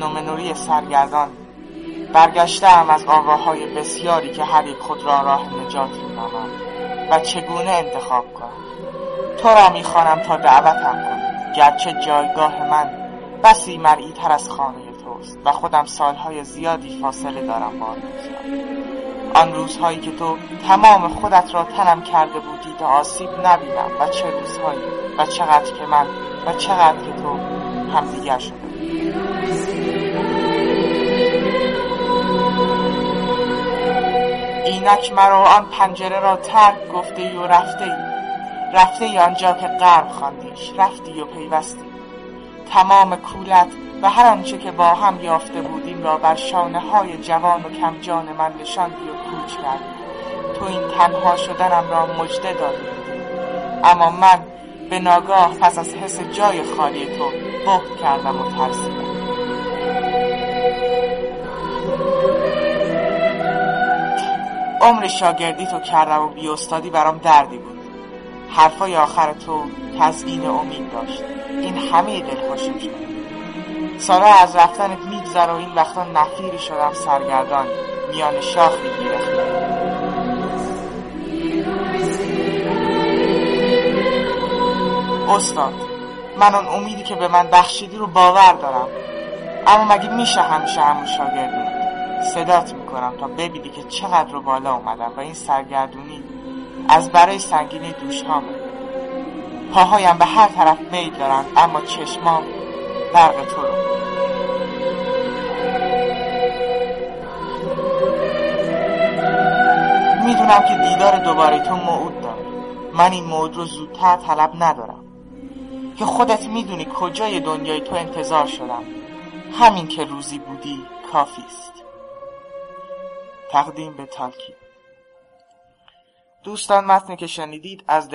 نومنوری سرگردان. برگشتم از آواهای بسیاری که هر یک خود را راه نجات مینامند و چگونه انتخاب کنم؟ تو را می‌خوانم تا دعوتم کنی گرچه جایگاه من بسی مرئی تر از خانه توست و خودم سالهای زیادی فاصله دارم با آن آن روزهایی که تو تمام خودت را تنم کرده بودی تا آسیب نبینم و چه روزهایی و چقدر که من و چقدر که تو همدیگر شده اینک مرا آن پنجره را ترک گفته ای و رفته ای رفته ای آنجا که غرب خواندیش. رفتی و پیوستی. تمام کولت و هر آنچه که با هم یافته بودیم را بر شانه های جوان و کمجان من نشاندی و کوچ کردی تو این تنها شدنم را مجده دادی. اما من به ناگاه پس از حس جای خالی تو بخت کردم و ترسیدم. عمر شاگردی تو کردم و بی استادی برام دردی بود. حرفای آخر تو تزیین امید داشت. این همه دلخوشیم شد. سالا از رفتنت میگذر و این وقتا نفیری شدم سرگردان. میان شاخ می‌گیره استاد من اون امیدی که به من بخشیدی رو باور دارم. اما مگه میشه همیشه همون شاگردی؟ صدات می‌کنم تا ببینی که چقدر رو بالا اومدم و این سرگردونی از برای سنگینی دوش هامه پاهایم به هر طرف میل دارن اما چشمام برق تو رو. می‌دونم که دیدار دوباره تو موعود داره. من این موعود رو زودتر طلب ندارم. که خودت می‌دونی کجای دنیای تو انتظار شدم. همین که روزی بودی کافی است. تقدیم به تالکی دوستان متنی که شنیدید از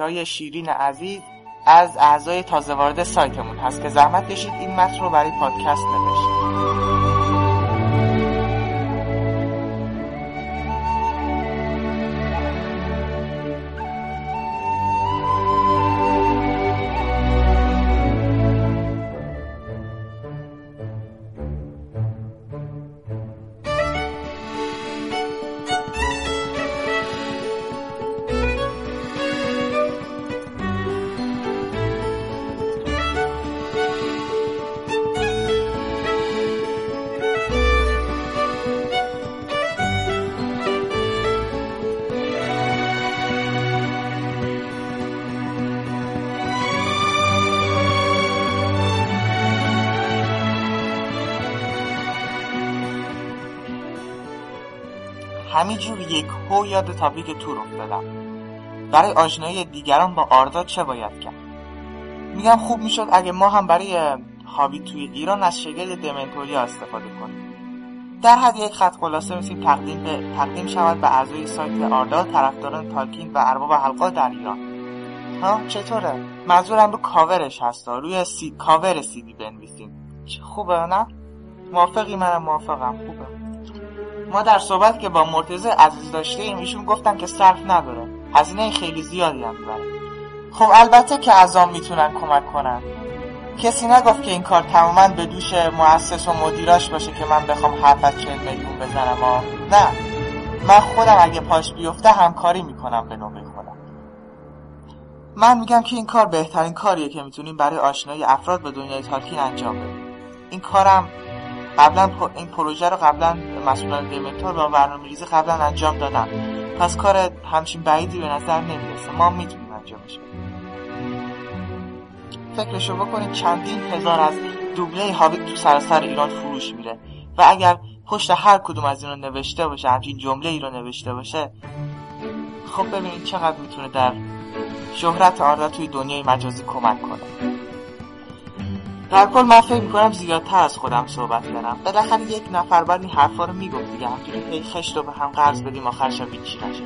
های شیرین عزیز از اعضای تازه وارد سایتمون هست که زحمت کشید این متن رو برای پادکست نوشت. همینجور یک هو یاد تاپیک تور افتادم. برای آشنایی دیگران با آردا چه باید کرد؟ میگم خوب می‌شد اگه ما هم برای هابی توی ایران از شگل دمنتوریا استفاده کنیم. در حد یک خط خلاصه مثل تقدیم به تقدیم شود به اعضای سایت آردا طرفداران تالکین و ارباب حلقات در ایران. ها؟ چطوره؟ منظورم رو کاورش هستا. روی سی... کاور سیدی بنویسیم. خوبه نه؟ موافقی؟ منم موافقم. خوبه. ما در صحبت که با مرتزه عزیز ایم ایشون گفتن که صرف نداره. هزینه خیلی زیادی هم می‌بره خب البته که ازام می‌تونن کمک کنن. کسی نگفت که این کار تماما به دوش مؤسس و مدیراش باشه که من بخوام هفت چهل میلیون بزنم. ها نه. من خودم اگه پاش بیفته همکاری می‌کنم به نوبه خودم. من میگم که این کار بهترین کاریه که می‌تونیم برای آشنایی افراد به دنیای تالکین انجام بدیم. این کارم قبلا این پروژه رو قبلا مسئولان دیمنتور و برنامه ریزی قبلا انجام دادن. پس کار همچین بعیدی به نظر نمی‌رسه. ما می‌تونیم انجامش بدیم فکرشو بکنید چندین هزار از دوبله هابیت تو سراسر ایران فروش میره. و اگر پشت هر کدوم از این رو نوشته باشه همچین جمله ای رو نوشته باشه خب ببینید چقدر می‌تونه در شهرت آردا توی دنیای مجازی کمک کنه. در کل من فکر می‌کنم زیادتر از خودم صحبت کردم. بالاخره یک نفر باید این حرفا رو می‌گفت دیگه. همجوری هی خشت رو به هم قرض بدیم آخرش هم نشه.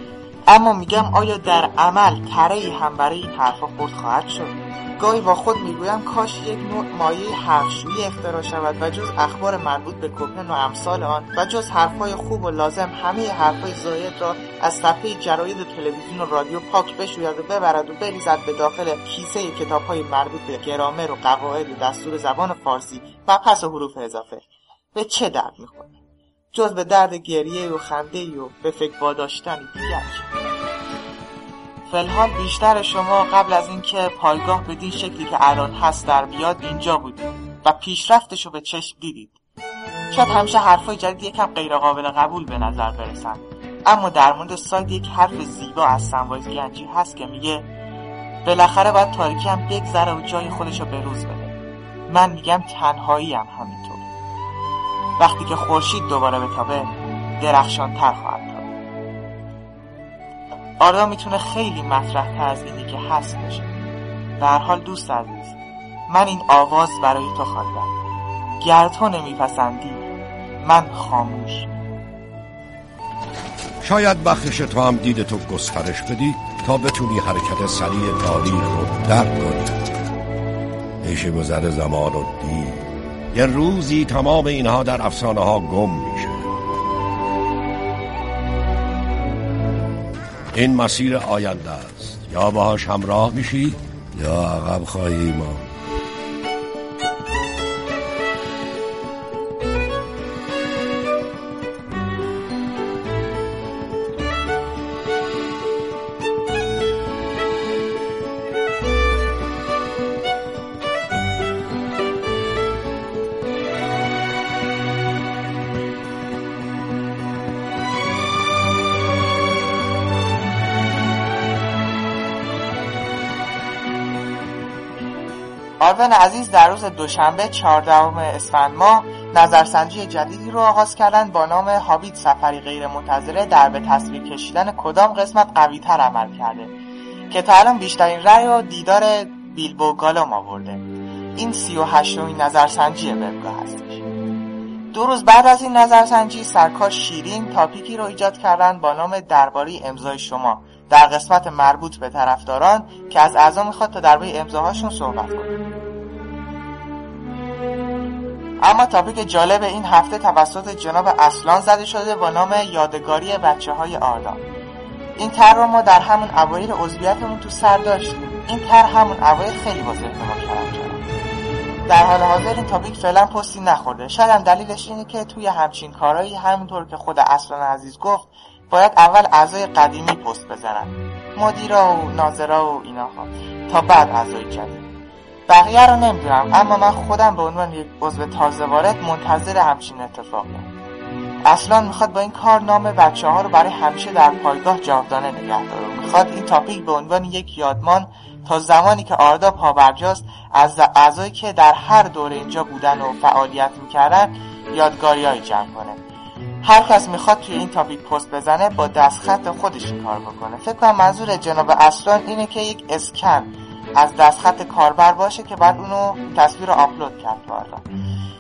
اما میگم آیا در عمل تره هم برای این حرفا خورد خواهد شد؟ گاهی با خود می‌گویم کاش یک نوع مایه حرفشویی اختراع شود و جز اخبار مربوط به کوپن و امثال آن و جز حرفهای خوب و لازم همه حرفهای زاید را از صفحه جراید تلویزیون و رادیو پاک بشوید و ببرد و بریزد به داخل کیسه کتابهای مربوط به گرامر و قواعد و دستور زبان فارسی و پس و حروف اضافه. به چه درد می‌خوره؟ جز به درد گریه و خنده و به فکر واداشتنی. دیگر فلحال بیشتر شما قبل از اینکه پایگاه بدین شکلی که الان هست در بیاد اینجا بودید و پیشرفتش رو به چشم دیدید. شاید همیشه حرفای جدید یکم غیر قابل قبول به نظر برسن. اما در مورد سایت یک حرف زیبا از سنوایز گنجی هست که میگه بالاخره باید تاریکی هم بگذره و جای خودش رو به روز بده. من میگم تنهایی هم همینطور. وقتی که خورشید دوباره بتابه درخشان تر خواهد آردا می‌تونه خیلی مطرح از اینی که هست باشه. در حال دوست عزیز من این آواز برای تو خواندم. گر تو نمیپسندی من خاموش. شاید بخش تو هم دید تو گسترش بدی تا بتونی حرکت سریع تاریخ رو درک کنی. پیش گذر زمان و دید. یه روزی تمام اینها در افسانه ها گم این مسیر آینده است. یا باهاش همراه میشی یا عقب خواهی ما عزیز در روز دوشنبه 14 اسفند ماه نظرسنجی جدیدی رو آغاز کردن با نام هابیت سفری غیر منتظره در به تصویر کشیدن کدام قسمت قوی تر عمل کرده که تا الان بیشترین رأی و دیدار بیلبو گالوم آورده. این سی و نظرسنجی وبگاه هستش. دو روز بعد از این نظرسنجی سرکار شیرین تاپیکی رو ایجاد کردن با نام درباره امضای شما در قسمت مربوط به طرفداران که از اعضا می‌خواد تا درباره امضاهاشون صحبت کنه. اما تاپیک جالب این هفته توسط جناب اصلان زده شده با نام یادگاری بچه های آردان این تر رو ما در همون اوایل عضویتمون تو سر داشتیم. این تر همون اوایل خیلی با ذهن ما کرد در حال حاضر این تاپیک فعلا پستی نخورده. شاید هم دلیلش اینه که توی همچین کارهایی همینطور که خود اصلان عزیز گفت باید اول اعضای قدیمی پست بزنن. مدیرا و ناظرا و اینا تا بعد اعضای جدید. بقیه رو نمی‌دونم اما من خودم به عنوان یک عضو تازه وارد منتظر همچین اتفاقیم اصلا می‌خواد با این کار نام بچه ها رو برای همیشه در پایگاه جاودانه نگه داره. می‌خواد این تاپیک به عنوان یک یادمان تا زمانی که آردا پابرجاست از اعضایی که در هر دوره اینجا بودن و فعالیت می‌کردن یادگاریهایی جمع کنه. هر کس می‌خواد توی این تاپیک پست بزنه با دستخط خودش کار بکنه. فکر کنم منظور جناب اصلان اینه که یک اسکن از دستخط کاربر باشه که بعد اونو تصویر آپلود کرد تو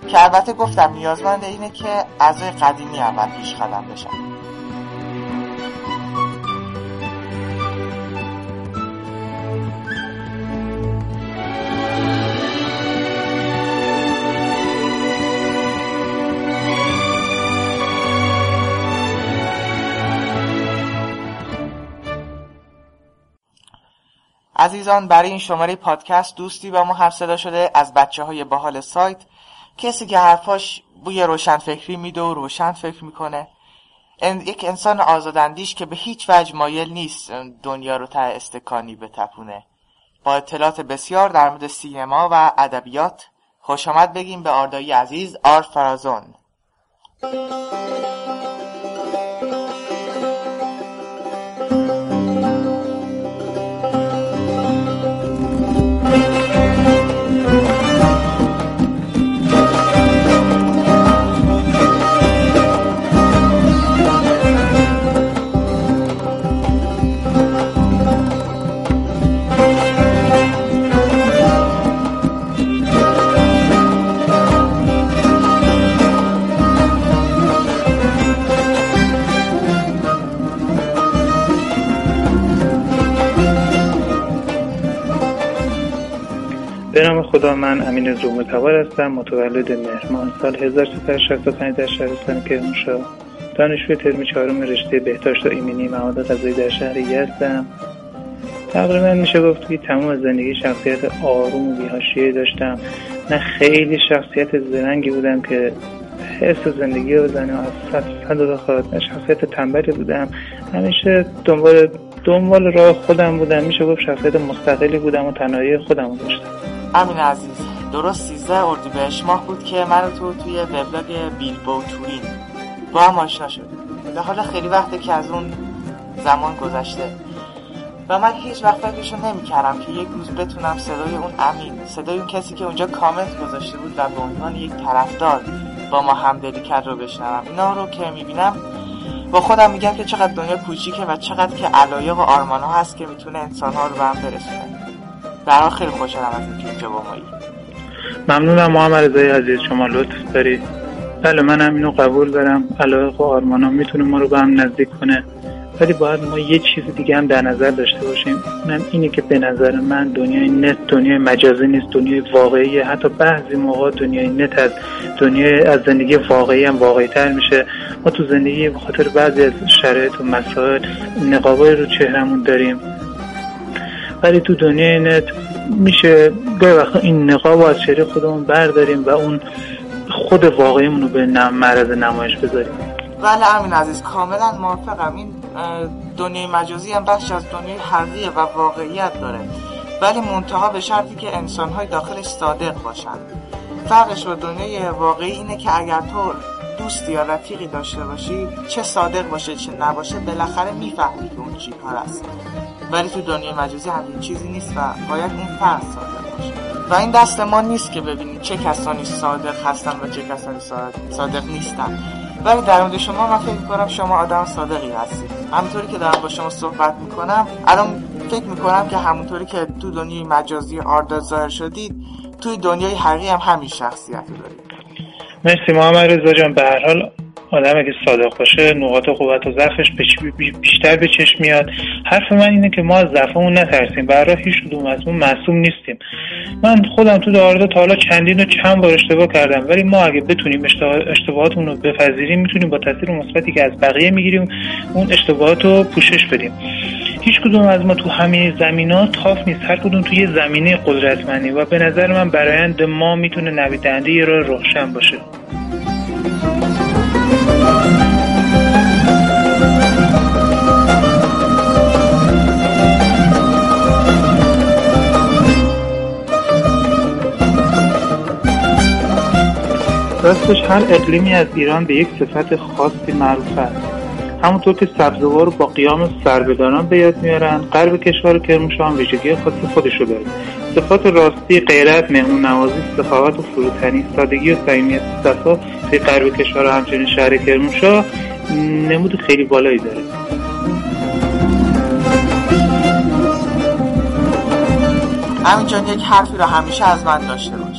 که البته گفتم نیازمند اینه که اعضای قدیمی اول پیش قدم بشن. عزیزان برای این شماره پادکست دوستی با ما هم صدا شده از بچه های باحال سایت. کسی که حرفاش بوی روشن فکری میده و روشن فکر می‌کنه. یک انسان آزاداندیش که به هیچ وجه مایل نیست دنیا رو ته استکانی بتپونه. با اطلاعات بسیار در مورد سینما و ادبیات خوش آمد بگیم به آردایی عزیز آر فرازون خدا من امین زوم تبار هستم متولد مهرمان سال 1365 در شهرستان کرمانشاه. دانشجوی ترم چهارم رشته بهداشت و ایمنی مواد غذایی در شهر هستم. تقریبا میشه گفت توی تمام زندگی شخصیت آروم و بیهاشیه داشتم. نه خیلی شخصیت زرنگی بودم که حس زندگی رو بزنه از صد صد بخواد نه شخصیت تنبلی بودم. همیشه دنبال دنبال راه خودم بودم. میشه گفت شخصیت مستقلی بودم و تنهایی خودم داشتم. امین عزیز درست 13 اردیبهشت ماه بود که من تو توی وبلاگ بیلبو تورین با هم آشنا شدیم. در حال خیلی وقته که از اون زمان گذشته. و من هیچ وقت فکرشو نمی‌کردم که یک روز بتونم صدای اون امین صدای اون کسی که اونجا کامنت گذاشته بود و به عنوان یک طرفدار با ما همدلی کرد رو بشنوم. اینا رو که می‌بینم با خودم میگم که چقدر دنیا کوچیکه و چقدر که علایق و آرمان هست که می‌تونه انسان ها رو به هم برسونه. در خیلی خوشحالم از اینکه اینجا با مایی ممنونم محمد رضای عزیز شما لطف دارید. بله منم اینو قبول دارم. علایق و آرمان ها می‌تونه ما رو به هم نزدیک کنه. ولی باید ما یه چیز دیگه هم در نظر داشته باشیم. اونم اینه که به نظر من دنیای نت دنیای مجازی نیست دنیای واقعی. حتی بعضی موقع دنیای نت از دنیای از زندگی واقعی هم واقعی تر میشه. ما تو زندگی به خاطر بعضی از شرایط و مسائل نقابای رو چهرمون داریم. ولی تو دنیای نت. میشه گاهی وقتا این نقاب از چهره خودمون برداریم و اون خود واقعیمون رو به معرض نمایش بذاریم. بله امین عزیز کاملا موافقم. این دنیای مجازی هم بخش از دنیای حقیقیه و واقعیت داره. ولی منتها به شرطی که انسانهای داخلش صادق باشن. فرقش با دنیای واقعی اینه که اگر تو دوستی یا رفیقی داشته باشی چه صادق باشه چه نباشه بالاخره می‌فهمی که اون چی کار است. ولی تو دنیای مجازی همین چیزی نیست و باید اون فرد صادق باشه. و این دست ما نیست که ببینیم چه کسانی صادق هستن و چه کسانی صادق نیستن. ولی در مورد شما من فکر می‌کنم شما آدم صادقی هستید. همونطوری که دارم با شما صحبت می‌کنم الان فکر می‌کنم که همونطوری که تو دنیای مجازی آرداد ظاهر شدید توی دنیای حقیقی هم همین شخصیت رو دارید. مرسی محمد رضا جان. به هر حال آدم که صادق باشه نقاط قوت و ضعفش بیشتر به چشم میاد. حرف من اینه که ما از ضعفمون نترسیم. برای هیچ کدوم از اون معصوم نیستیم. من خودم تو دارده تا حالا چندین و چند بار اشتباه کردم. ولی ما اگه بتونیم اشتباهاتمون رو بپذیریم می‌تونیم با تاثیر مثبتی که از بقیه می‌گیریم اون اشتباهات رو پوشش بدیم. هیچ کدوم از ما تو همه زمینا تاف نیست. هر کدوم توی زمینه قدرتمندی و به نظر من برایند ما می‌تونه نوید دهنده یه راه روشن باشه. راستش هر اقلیمی از ایران به یک صفت خاصی معروف است. همونطور که سبزوار با قیام سربداران به یاد میارن غرب کشور کرمانشاه هم ویژگی خاص خودشو داره. صفات راستی غیرت مهمون نوازی سخاوت و فروتنی سادگی و صمیمیت صفا توی غرب کشور و همچنین شهر کرمانشاه نمود خیلی بالایی داره. همینجان یک حرفی رو همیشه از من داشته باش.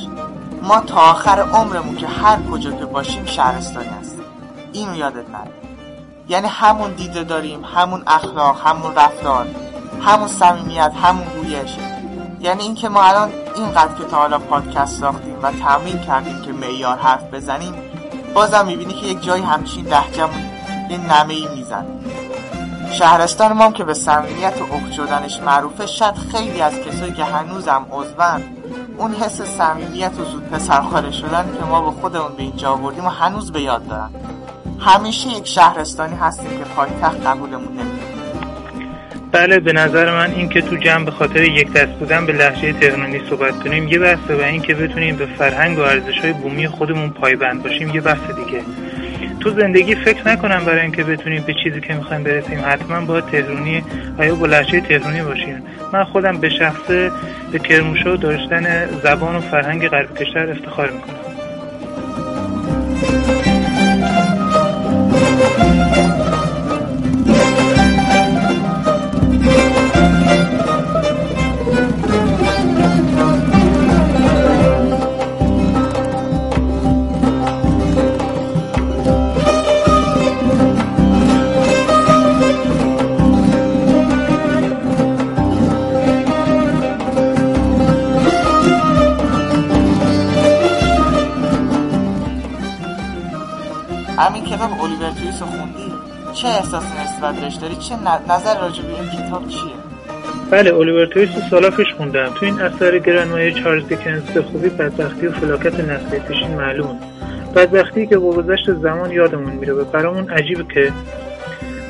تا آخر عمرمون که هر کجا که باشیم شهرستانی هستیم. اینو یادت نره. یعنی همون دیده داریم همون اخلاق همون رفتار همون صمیمیت همون گویش. یعنی اینکه ما الان اینقدر که تا حالا پادکست ساختیم و تمرین کردیم که معیار حرف بزنیم بازم می‌بینی که یک جایی همچین لهجهمون یه نمه ای میزن شهرستان ما که به صمیمیت و اخت شدنش معروفه شاید خیلی از کسایی که هنوزم عضون اون حس صمیمیت و زود پسرخواره شدن که ما به خودمون به اینجا آوردیم و هنوز به یاد دارن. همیشه یک شهرستانی هستیم که پایتخت قبولمون نمیده بله به نظر من این که تو جمع به خاطر یک دست بودن به لحجه تهرانی صحبت کنیم یه بحثه و این که بتونیم به فرهنگ و ارزش های بومی خودمون پایبند باشیم یه بحث دیگه. تو زندگی فکر نکنم برای اینکه بتونیم به چیزی که می‌خوایم برسیم حتما باید تهرونی آیا با لحجه تهرونی باشیم. من خودم به شخصه به کرموشا داشتن زبان و فرهنگ غرب کشور افتخار می‌کنم. بهش داری چه نظر راجع به این کتاب چیه؟ بله الیور توئیست رو سالا پیش خوندم. تو این اثر گرانمایه چارلز دیکنز به خوبی بدبختی و فلاکت نسل پیشین معلوم. بدبختی که با گذشت زمان یادمون میره و برامون عجیبه که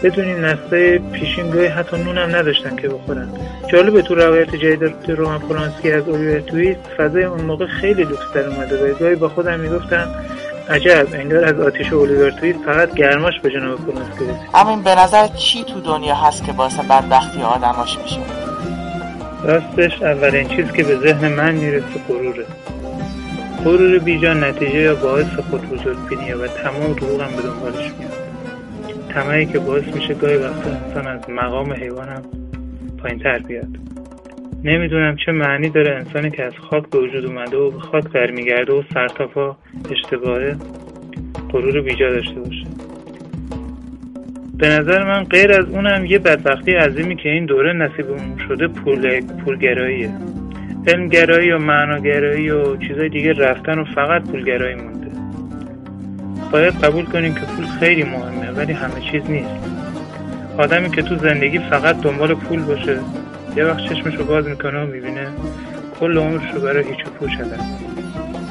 بدونیم نسل پیشین گاهی حتی نونم نداشتن که بخورن. جالبه تو روایت جدید رومان پولانسکی از الیور توئیست فضای اون موقع خیلی لوکس در اومده و با خودم می‌گفتم عجب انگار از آتیش الیور تویت فقط گرماش به جناب پولانسکی رسید همین به نظر چی تو دنیا هست که باعث بدبختی آدماش میشه؟ راستش اولین چیز که به ذهن من می‌رسه غروره. غرور بیجان نتیجه یا باعث خود بزرگبینیه و تمام دروغم به دنبالش میاد. تمایی که باعث میشه گاهی وقتا انسان از مقام حیوانم پایین تر بیاد. نمی‌دونم چه معنی داره انسانی که از خاک به وجود اومده و به خاک برمیگرده و سرتاپا اشتباهه. غرور بیجا داشته باشه. به نظر من غیر از اونم یه بدبختی عظیمی که این دوره نصیبمون شده پول پولگراییه. علمگرایی و معناگرایی و چیزای دیگه رفتن و فقط پولگرایی مونده. باید قبول کنیم که پول خیلی مهمه ولی همه چیز نیست. آدمی که تو زندگی فقط دنبال پول باشه. یه وقت چشمشو باز می‌کنه و می‌بینه کل عمرشو برای هیچ و پول شده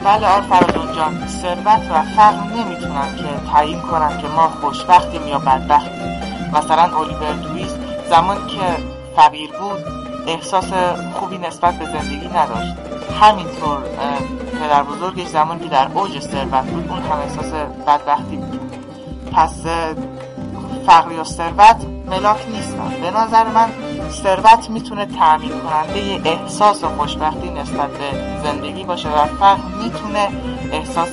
بله آر فرادون جان ثروت و فقر نمی‌تونن که تعیین کنن که ما خوشبختیم یا بدبختیم. مثلا الیور دویس زمان که فقیر بود احساس خوبی نسبت به زندگی نداشت. همینطور پدر بزرگش زمان که در اوج ثروت بود اون هم احساس بدبختی بود. پس فقر یا ثروت ملاک نیستن. به نظر من ثروت می‌تونه تأمین کننده احساس خوشبختی نسبت به زندگی باشه و فقر می‌تونه احساس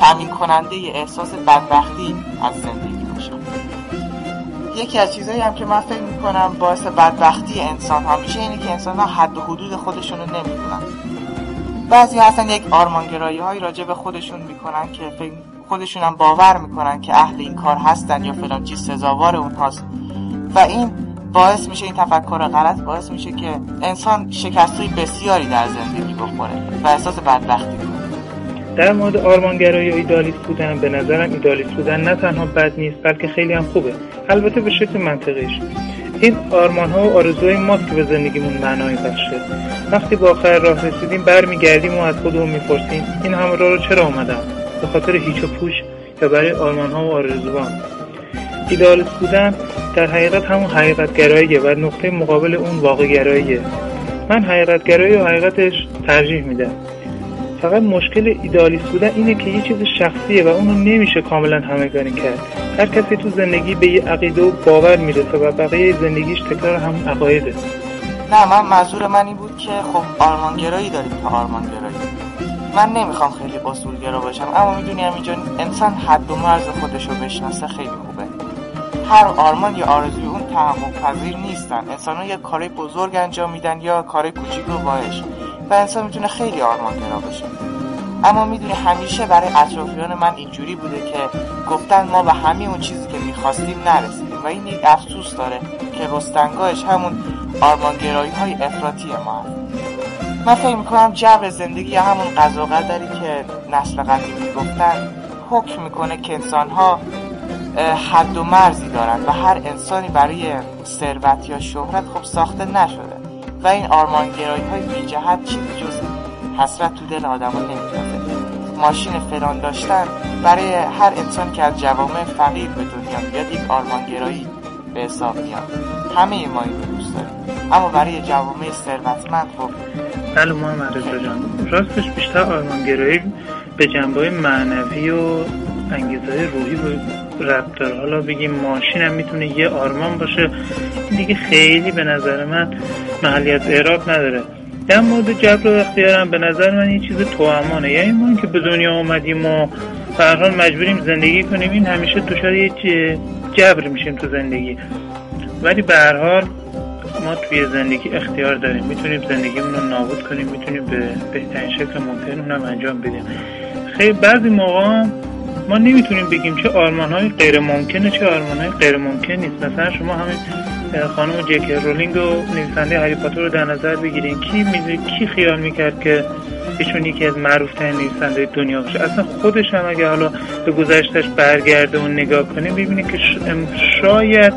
تأمین کننده احساس بدبختی از زندگی باشه. یکی از چیزهایی هم که من فکر می‌کنم باعث بدبختی انسان ها میشه اینه که انسان ها حد و حدود خودشون رو نمی‌دونن. بعضی هستن یک آرمانگرایی های راجع به خودشون می‌کنن که فکر خودشون هم باور می‌کنن که اهل این کار هستن یا فلان چیز سزاوار اونهاست. و این باعث میشه این تفکر غلط باعث میشه که انسان شکستهای بسیاری در زندگی بخوره و احساس بدبختی کنه. در مورد آرمانگرایی و ایدالیست بودن به نظرم ایدالیست بودن نه تنها بد نیست بلکه خیلی هم خوبه. البته به شکل منطقیش. این آرمان ها و آرزوهای ماست که به زندگیمون معنای بخشه. وقتی با آخر راه رسیدیم برمیگردیم و از خودمون می‌پرسیم این همه راه رو چرا آمدم به خاطر هیچ و پوش یا برای آرمان ها و آرزوان ایدالیست بودن در حقیقت همون حقیقت گراییه و نقطه مقابل اون واقع گراییه من حقیقت گرایی و حقیقتش ترجیح میدم. فقط مشکل ایدالیست بودن اینه که یه چیز شخصیه و اونو نمیشه کاملا همگانی کرد. هر کسی تو زندگی به یه عقیده و باور می‌رسه و بقیه زندگیش تکرار همون عقایده. نه من منظور من این بود که خب آرمانگرایی داریم تا آرمانگرایی. من نمی‌خوام خیلی اصولگرا باشم اما می‌دونی اینجا انسان حد و مرز خودش بشناسه خیلی خوبه. هر آرمان یا آرزوی اون تحقق پذیر نیستن. انسان ها یا بزرگ انجام میدن یا کار کوچیک و باش و انسان می‌تونه خیلی آرمانگرا باشه اما می‌دونی همیشه برای اطرافیان من اینجوری بوده که گفتن ما به همه اون چیزی که می‌خواستیم نرسیدیم. و این یک افسوس داره که رستنگاهش همون آرمانگرایی های افراطی ما هست. من فکر می‌کنم جو زندگی همون قضا قدری که نسل قدیمی گفتن حکم می‌کنه که انسان ها حد و مرزی دارن و هر انسانی برای ثروت یا شهرت خب ساخته نشده. و این آرمانگرایی های بی جهت چیزی جز حسرت تو دل آدم نمیتازه ماشین فران داشتن برای هر انسان که از جوامع فقیر به دنیا بیاد یک آرمانگرایی به حساب میاد. همه ما این دوست داریم. اما برای جوامع ثروتمند خب بله محمد رضا جان. راستش بیشتر آرمانگرایی به جنبه معنوی و انگیزه روحی ربط داره حالا بگیم ماشین هم می‌تونه یه آرمان باشه. این دیگه خیلی به نظر من محلیت اعراب نداره. در مورد جبر و اختیارم به نظر من یه چیز توامانه یعنی ما که به دنیا آمدیم و فرحال مجبوریم زندگی کنیم این همیشه دچار یه جبر میشیم تو زندگی. ولی به هر حال ما توی زندگی اختیار داریم. می‌تونیم زندگیمون رو نابود کنیم می‌تونیم به بهترین شکل ممکن اونم انجام بدیم. خیلی بعضی موقع ما نمی‌تونیم بگیم چه آرمان های غیر ممکنه چه آرمان های غیر ممکن نیست. مثلا شما همین خانم جک رولینگ و نویسنده هری پاتر رو در نظر بگیریم کی کی خیال می‌کرد که ایشون یکی از معروف ترین نویسنده دنیا باشه؟ اصلا خودش هم اگه حالا به گذشتش برگرده و نگاه کنیم ببینه که شاید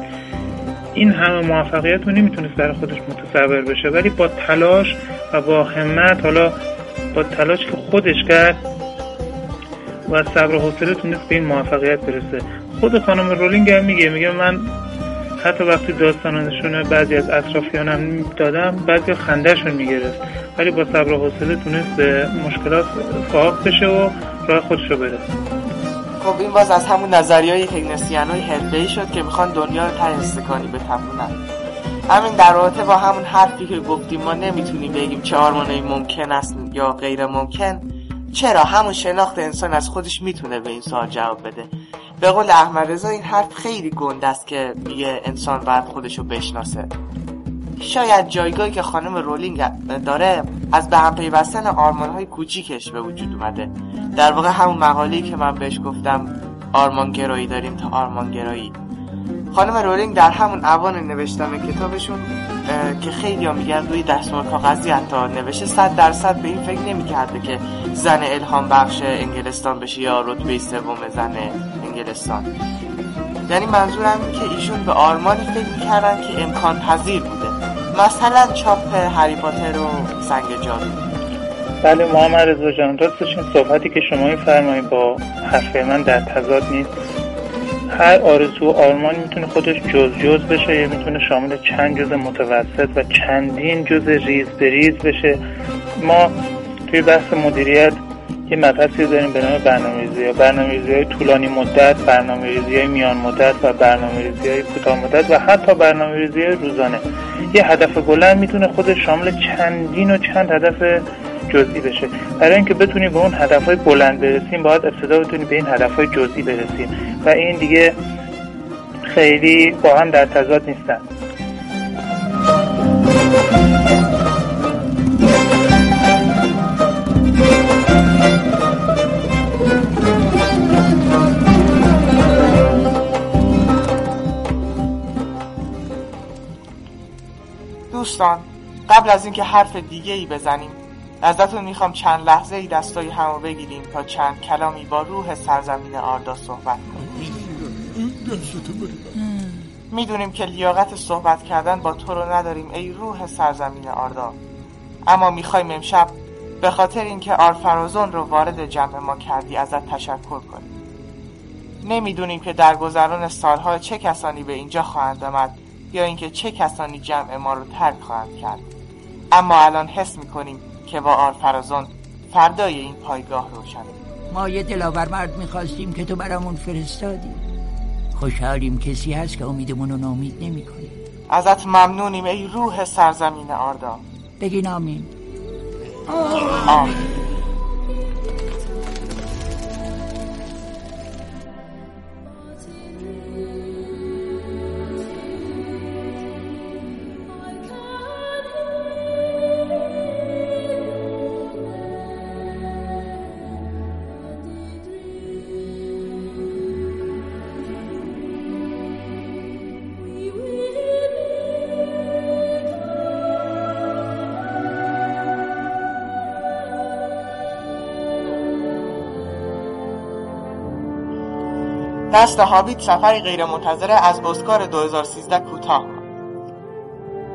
این همه موفقیت رو نمی‌تونست برای خودش متصور بشه. ولی با تلاش و با همت حالا با تلاش که خودش کرد و صبر و حوصله تونست به این موفقیت برسه. خود خانم رولینگ هم میگه میگه من حتی وقتی داستانشون بعضی از اطرافیانم دادم بعضی خندهشون می‌گرفت. ولی با صبر و حوصله تونست به مشکلات فاق بشه و راه خودش رو بره خب این باز از همون نظریه های هگنسیان های شد که می‌خوان دنیا رو تر استکانی بتمونن همین در رابطه با همون حرفی که گفتیم ما نمی‌تونیم بگیم چه آرمانایی ممکن است یا غیر ممکن. چرا همون شناخت انسان از خودش می‌تونه به این سوال جواب بده؟ به قول احمد رضا این حرف خیلی گنده است که میگه انسان باید خودشو بشناسه. شاید جایگاهی که خانم رولینگ داره از به هم پیوستن آرمان های کوچیکش به وجود اومده. در واقع همون مقاله‌ای که من بهش گفتم آرمان گرایی داریم تا آرمان گرایی خانم رولینگ در همون اوان نوشتن کتابشون که خیلی ها میگن روی دستمال کاغذی حتی نوشته صد درصد به این فکر نمی‌کرده که زن الهام بخش انگلستان بشه یا رتبه سوم زن انگلستان. یعنی منظورم این که ایشون به آرمانی فکر می‌کردن که امکان پذیر بوده. مثلا چاپ هری پاتر و سنگ جادو. بله محمد رضا جان راستش این صحبتی که شما میفرمایید با حرف من در تضاد نیست. هر آرزو و آرمان می‌تونه خودش جز جز بشه یا می‌تونه شامل چند جز متوسط و چندین جز ریز بریز بشه ما توی بحث مدیریت یه مبحثی داریم به نام برنامه‌ریزی یا برنامه‌ریزی های طولانی مدت، برنامه‌ریزی های میان مدت و برنامه‌ریزی های کوتاه مدت و حتی برنامه‌ریزی روزانه. یه هدف بلند می‌تونه خودش شامل چندین و چند هدف جزئی بشه. برای اینکه بتونیم به اون هدفهای بلند برسیم باید ابتدا بتونیم به این هدفهای جزئی برسیم. و این دیگه خیلی با هم در تضاد نیستن. دوستان قبل از اینکه حرف دیگه ای بزنیم ازتون می‌خوام چند لحظه ای دستای همو بگیریم تا چند کلامی با روح سرزمین آردا صحبت کنیم. می‌دونیم که لیاقت صحبت کردن با تو رو نداریم ای روح سرزمین آردا. اما می‌خوایم امشب به خاطر اینکه آرفرازون رو وارد جمع ما کردی ازت تشکر کنیم. نمی‌دونیم که در گذران سالها چه کسانی به اینجا خواهند آمد یا اینکه چه کسانی جمع ما رو ترک خواهند کرد. اما الان حس می‌کنیم که با آرفرازون فردای این پایگاه روشنه ما یه دلاور مرد می‌خواستیم که تو برامون فرستادی. خوشحالیم کسی هست که امیدمون رو نامید نمی ازت ممنونیم ای روح سرزمین آردا. بگین آمین. آمین. دست هابیت سفری غیرمنتظره از اسکار 2013 کوتاه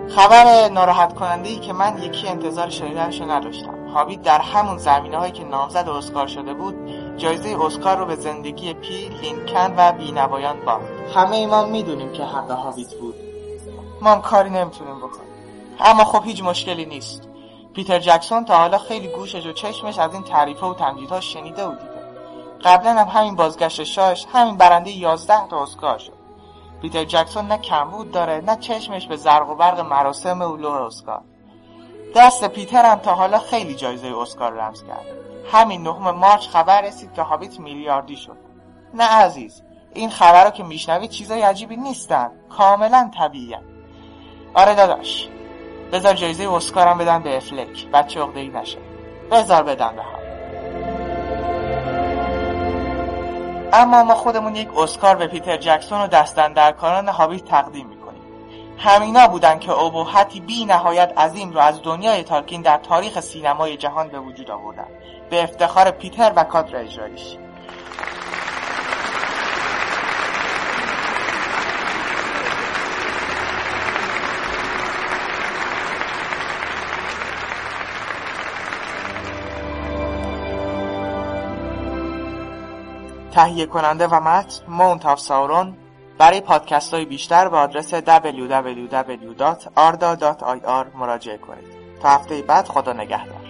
خبر ناراحت کننده ای که من یکی انتظار شنیدنشو نداشتم. هابیت در همون زمینه هایی که نامزد اسکار شده بود جایزه اسکار رو به زندگی پی، لینکن و بینوایان باخت. همه ای ما می‌دونیم که حق هابیت بود. ما هم کاری نمی‌تونیم بکنیم. اما خب هیچ مشکلی نیست. پیتر جکسون تا حالا خیلی گوشش و چشمش از این تعریف و تمجیدها شنیده دیده قبلا هم همین بازگشت شاش همین برنده 11 تا اسکار شد. پیتر جکسون نه کمبود داره نه چشمش به زرق و برق مراسم و لوح اسکار. دست پیتر هم تا حالا خیلی جایزه اسکار رمز کرده. همین نهم مارچ خبر رسید که هابیت میلیاردی شد. نه عزیز این خبرها که میشنوید چیزای عجیبی نیستن کاملا طبیعی آره داداش. بذار جایزه اسکارم بدن به افلک. بچه ای نشه. بذار بدن به. اما ما خودمون یک اسکار به پیتر جکسون و دستن در کاران هابیت تقدیم می‌کنیم. همینا بودن که ابهتی بی نهایت عظیم رو از دنیای تالکین در تاریخ سینمای جهان به وجود آوردن. به افتخار پیتر و کادر اجرایش تهیه کننده و متن مونت آف ساورون برای پادکست های بیشتر به آدرس www.arda.ir مراجعه کنید. تا هفته بعد خدا نگهدار.